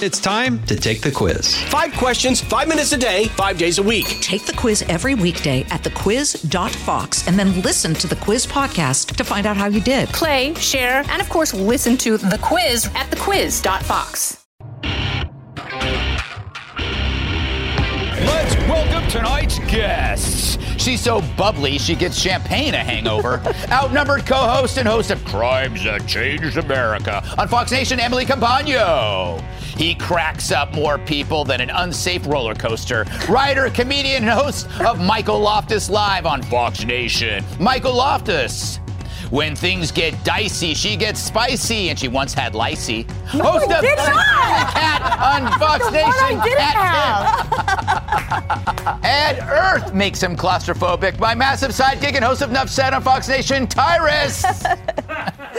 It's time to take the quiz. Five questions, five minutes a day, five days a week. Take the quiz every weekday at thequiz.fox and then listen to the quiz podcast to find out how you did. Play, share, and of course, listen to the quiz at thequiz.fox. Let's welcome tonight's guests. She's so bubbly, she gets champagne a hangover. Outnumbered co host and host of Crimes That Changed America on Fox Nation, Emily Compagno. He cracks up more people than an unsafe roller coaster. Writer, comedian, and host of Michael Loftus Live on Fox Nation. Michael Loftus. When things get dicey, she gets spicy, and she once had Lacey. No, host of did. Cat on Fox The Nation. Cat and Earth makes him claustrophobic. My massive sidekick and host of Nuff Said on Fox Nation, Tyrus.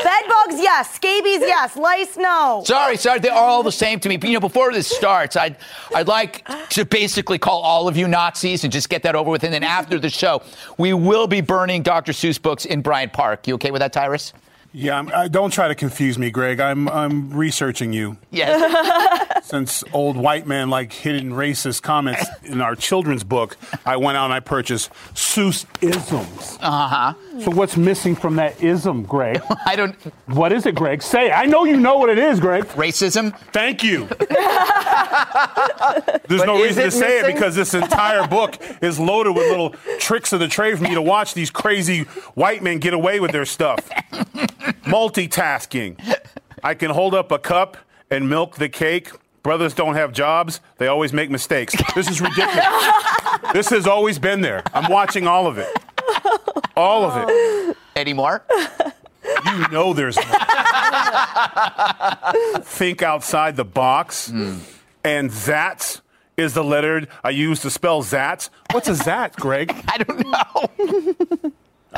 Bed bugs, yes. Scabies, yes. Lice, no. sorry, sorry, they are all the same to me. You know, before this starts, I'd, I'd like to basically call all of you Nazis and just get that over with. And then after the show, we will be burning Dr. Seuss books in Bryant Park. You okay with that, Tyrus? Yeah, I'm, I, don't try to confuse me, Greg. I'm I'm researching you Yes. since old white men like hidden racist comments in our children's book. I went out and I purchased Seuss isms. uh huh. So what's missing from that ism, Greg? I don't. What is it, Greg? Say it. I know you know what it is, Greg. Racism? Thank you. There's no reason to say it because this entire book is loaded with little tricks of the trade for me to watch these crazy white men get away with their stuff. Multitasking. I can hold up a cup and milk the cake. Brothers don't have jobs. They always make mistakes. This is ridiculous. this has always been there. I'm watching all of it. All of it. Any more? You know there's more. Think outside the box. And that is the letter I use to spell Zats. What's a Zat, Greg? I don't know.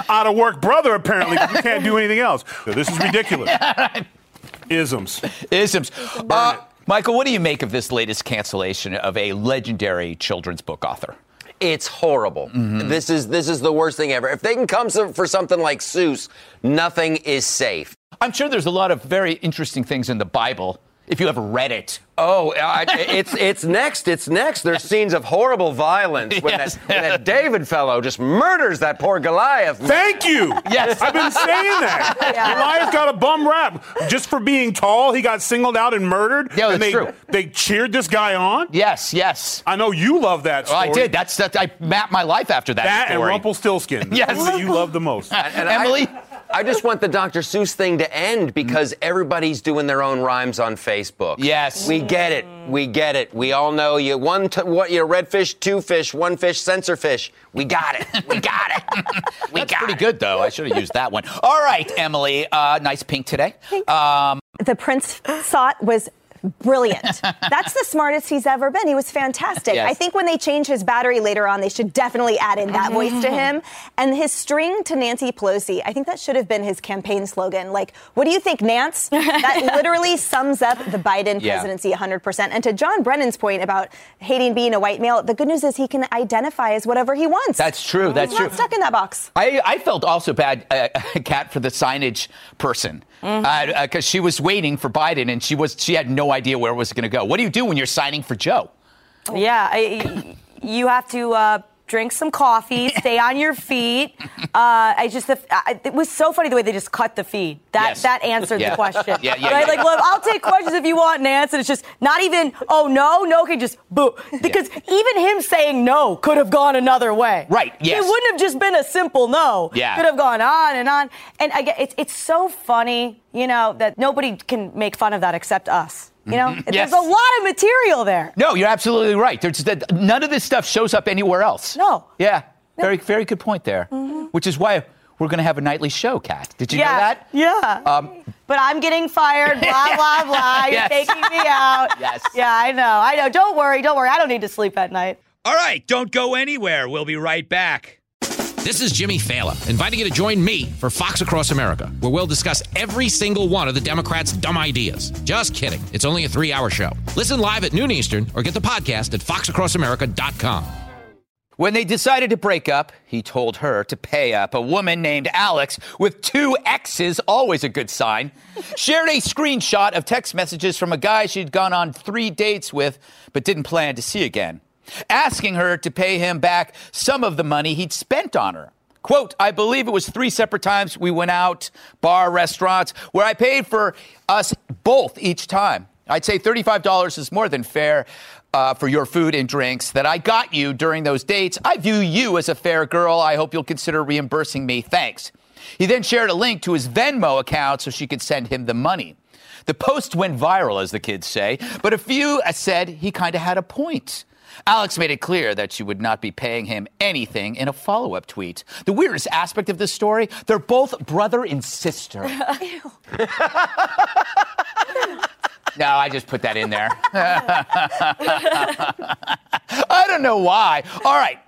Out of work brother, apparently. 'cause You can't do anything else. This is ridiculous. Isms. Isms. Uh, Michael, what do you make of this latest cancellation of a legendary children's book author? It's horrible. Mm-hmm. This is this is the worst thing ever. If they can come for something like Seuss, nothing is safe. I'm sure there's a lot of very interesting things in the Bible if you ever read it. Oh, I, it's it's next. It's next. There's scenes of horrible violence when, Yes. that, when that David fellow just murders that poor Goliath. Thank you. Yes. I've been saying that. Yeah. Goliath got a bum rap. Just for being tall, he got singled out and murdered. Yeah, and they, true. They cheered this guy on. Yes, yes. I know you love that Well. I did. That's that. I mapped my life after that, story. That and. Rumpelstiltskin. Yes. That's what you love the most. And Emily. I, I just want the Dr. Seuss thing to end because everybody's doing their own rhymes on Facebook. Yes. We get it. We get it. We all know you one t- what you red fish, two fish, one fish, censor fish. We got it. We got it. we That's got pretty it. good, though. I should have used that one. All right, Emily. Uh, nice pink today. Um, The Prince thought was brilliant. That's the smartest he's ever been. He was fantastic. Yes. I think when they change his battery later on, they should definitely add in that voice to him. And his string to Nancy Pelosi, I think that should have been his campaign slogan. Like, what do you think, Nance? That literally sums up the Biden Yeah. presidency 100%. And to John Brennan's point about hating being a white male, the good news is he can identify as whatever he wants. That's true. That's he's true. not stuck in that box. I, I felt also bad, uh, Kat, for the signage person Mm-hmm. Uh, uh, because she was waiting for Biden and she was she had no idea where it was going to go. What do you do when you're signing for Joe? Yeah, I, you have to uh, drink some coffee, stay on your feet. Uh, I just I, it was so funny the way they just cut the feed. That Yes. that answered Yeah. the question. Yeah, yeah, right? yeah. Like, look, I'll take questions if you want, Nance. And it's just not even oh no, no, okay, just boo. Because even him saying no could have gone another way. Right, yes. It wouldn't have just been a simple no. Yeah. Could have gone on and on. And I get it's it's so funny, you know, that nobody can make fun of that except us. You know, Mm-hmm. Yes. there's a lot of material there. No, you're absolutely right. There's that none of this stuff shows up anywhere else. No. Yeah. Very very good point there. Which is why we're going to have a nightly show, Kat. Did you know that? Yeah. Um, but I'm getting fired, blah, blah, blah. You're Yes. taking me out. Yes. Yeah, I know. I know. Don't worry. Don't worry. I don't need to sleep at night. All right, don't go anywhere. We'll be right back. This is Jimmy Failla, inviting you to join me for Fox Across America, where we'll discuss every single one of the Democrats' dumb ideas. Just kidding. It's only a three hour show. Listen live at noon Eastern or get the podcast at foxacrossamerica.com. When they decided to break up, he told her to pay up. A woman named Alex with two X's, always a good sign, shared a screenshot of text messages from a guy she'd gone on three dates with but didn't plan to see again, asking her to pay him back some of the money he'd spent on her. Quote, I believe it was three separate times we went out, bar, restaurants, where I paid for us both each time. I'd say $35 is more than fair uh, for your food and drinks that I got you during those dates. I view you as a fair girl. I hope you'll consider reimbursing me. Thanks. He then shared a link to his Venmo account so she could send him the money. The post went viral, as the kids say, but a few said he kind of had a point. Alex made it clear that she would not be paying him anything in a follow up tweet. The weirdest aspect of this story they're both brother and sister. No, I just put that in there. I don't know why. All right.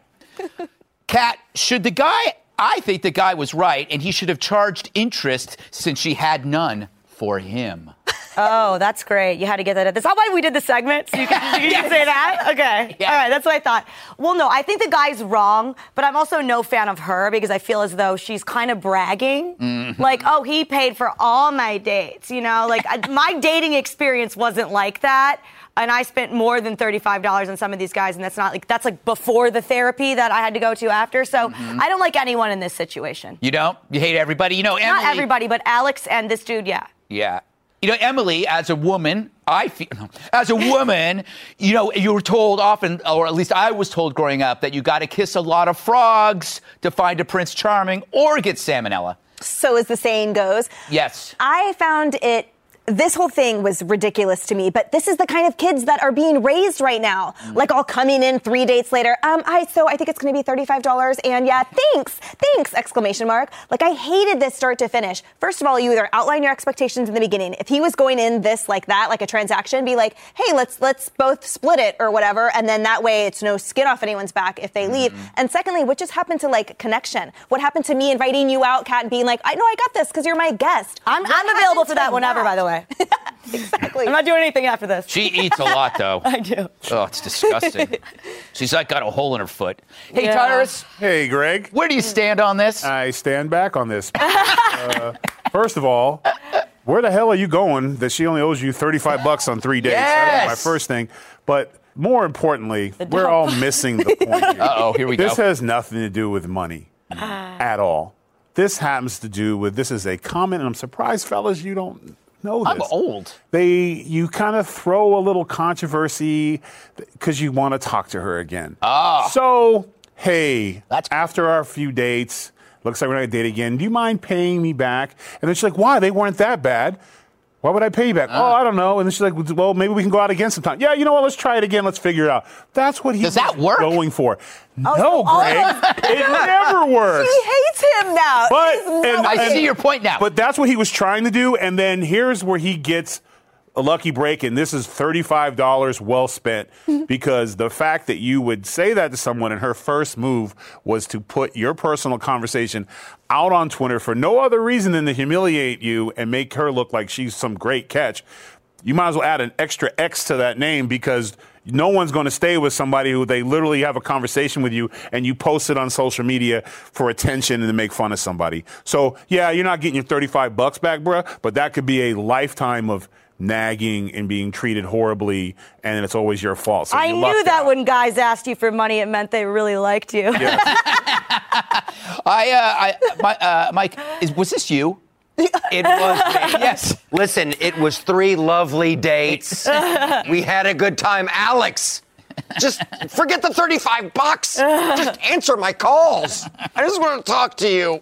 Kat, should the guy, I think the guy was right, and he should have charged interest since she had none for him. Oh, that's great. You had to get that. That's not why we did the segment. So you can, you can say that. Okay. Yeah. All right. That's what I thought. Well, no, I think the guy's wrong, but I'm also no fan of her because I feel as though she's kind of bragging. Mm-hmm. Like, oh, he paid for all my dates. You know, like I, my dating experience wasn't like that. And I spent more than $35 on some of these guys, and that's not like that's like before the therapy that I had to go to after. So Mm-hmm. I don't like anyone in this situation. You don't? You hate everybody? You know, Emily. Not everybody, but Alex and this dude, yeah. Yeah. You know, Emily, as a woman, I feel, as a woman, you know, you were told often, or at least I was told growing up, that you got to kiss a lot of frogs to find a Prince Charming or get salmonella. So as the saying goes. Yes. I found it. This whole thing was ridiculous to me, but this is the kind of kids that are being raised right now. Like all coming in three dates later. Um, I so I think it's going to be thirty-five dollars, and yeah, thanks, thanks! Exclamation mark. Like I hated this start to finish. First of all, you either outline your expectations in the beginning. If he was going in this like that, like a transaction, be like, hey, let's let's both split it or whatever, and then that way it's no skin off anyone's back if they leave. And secondly, what just happened to like connection? What happened to me inviting you out, Kat, and being like, I know I got this because you're my guest. I'm, I'm available for to that whenever, by the way. exactly. I'm not doing anything after this. She eats a lot, though. I do. Oh, it's disgusting. She's like got a hole in her foot. Hey, Yeah. Tyrus, Hey, Greg. where do you stand on this? I stand back on this. uh, first of all, where the hell are you going that she only owes you 35 bucks on three dates? That was my first thing. But more importantly, we're all missing the point here. Uh-oh, here we this go. This has nothing to do with money at all. This happens to do with this is a comment, and I'm surprised, fellas, you don't know this. I'm old. They you kind of throw a little controversy because you want to talk to her again. Ah. So hey, That's- after our few dates, looks like we're not gonna date again. Do you mind paying me back? And then she's like, Why? They weren't that bad. Why would I pay you back? Uh. oh, I don't know. And then she's like, well, maybe we can go out again sometime. Yeah, you know what? Let's try it again. Let's figure it out. That's what he's Does that work? going for. Oh, no, all Greg. it never works. She hates him now. But and, I and- see your point now. But that's what he was trying to do, and then here's where he gets a lucky break, and this is thirty-five dollars well spent because the fact that you would say that to someone, and her first move was to put your personal conversation out on Twitter for no other reason than to humiliate you and make her look like she's some great catch. You might as well add an extra X to that name because no one's going to stay with somebody who they literally have a conversation with you and you post it on social media for attention and to make fun of somebody. So, yeah, you're not getting your 35 bucks back, bruh, but that could be a lifetime of nagging and being treated horribly and it's always your fault. So I you knew that out. when guys asked you for money, it meant they really liked you. I, uh, I, my, uh, Mike, is, was this you? It was. Yes. Listen, it was three lovely dates. we had a good time. Alex, just forget the 35 bucks. Just answer my calls. I just want to talk to you.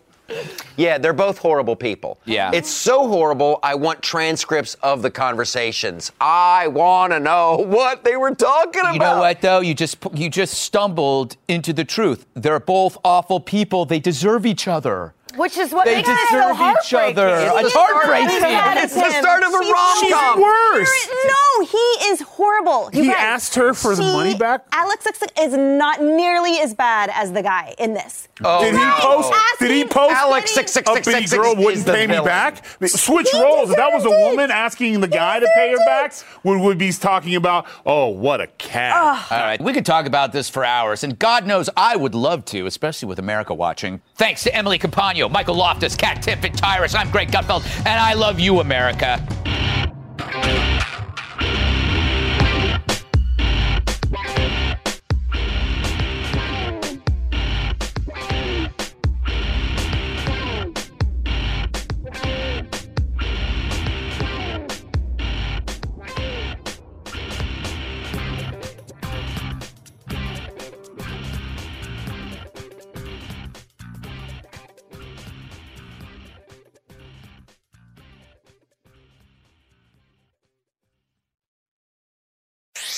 Yeah, they're both horrible people. Yeah. It's so horrible, I want transcripts of the conversations. I want to know what they were talking about. You know what though? You just you just stumbled into the truth. They're both awful people. They deserve each other. Which is what They makes it so deserve each other. She It's heartbreaking. It's the start of a rom-com. she's Worse. No, he is horrible. You He guys, asked her for the money back? Alex is not nearly as bad as the guy in this. Oh. did he No, post? asking- Did he post? Alex six six a big six six girl wouldn't pay me back. Switch He roles. If that was a deserved it. woman asking the guy to pay her deserved back, it. would would be talking about, oh, what a cat. All right, we could talk about this for hours, and God knows I would love to, especially with America watching. Thanks to Emily Compagno, Michael Loftus, Kat Timpf, Tyrus. I'm Greg Gutfeld, and I love you, America.